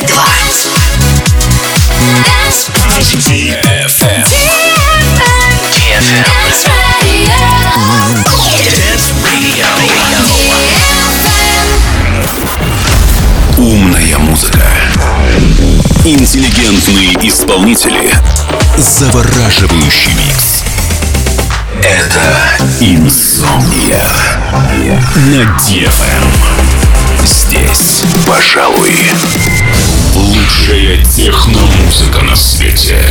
22. DFM. DFM. Dance Radio. Умная музыка. Интеллигентные исполнители. Завораживающий микс. Это Инсомния. На DFM. Здесь, пожалуй, лучшая техномузыка на свете.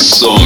So.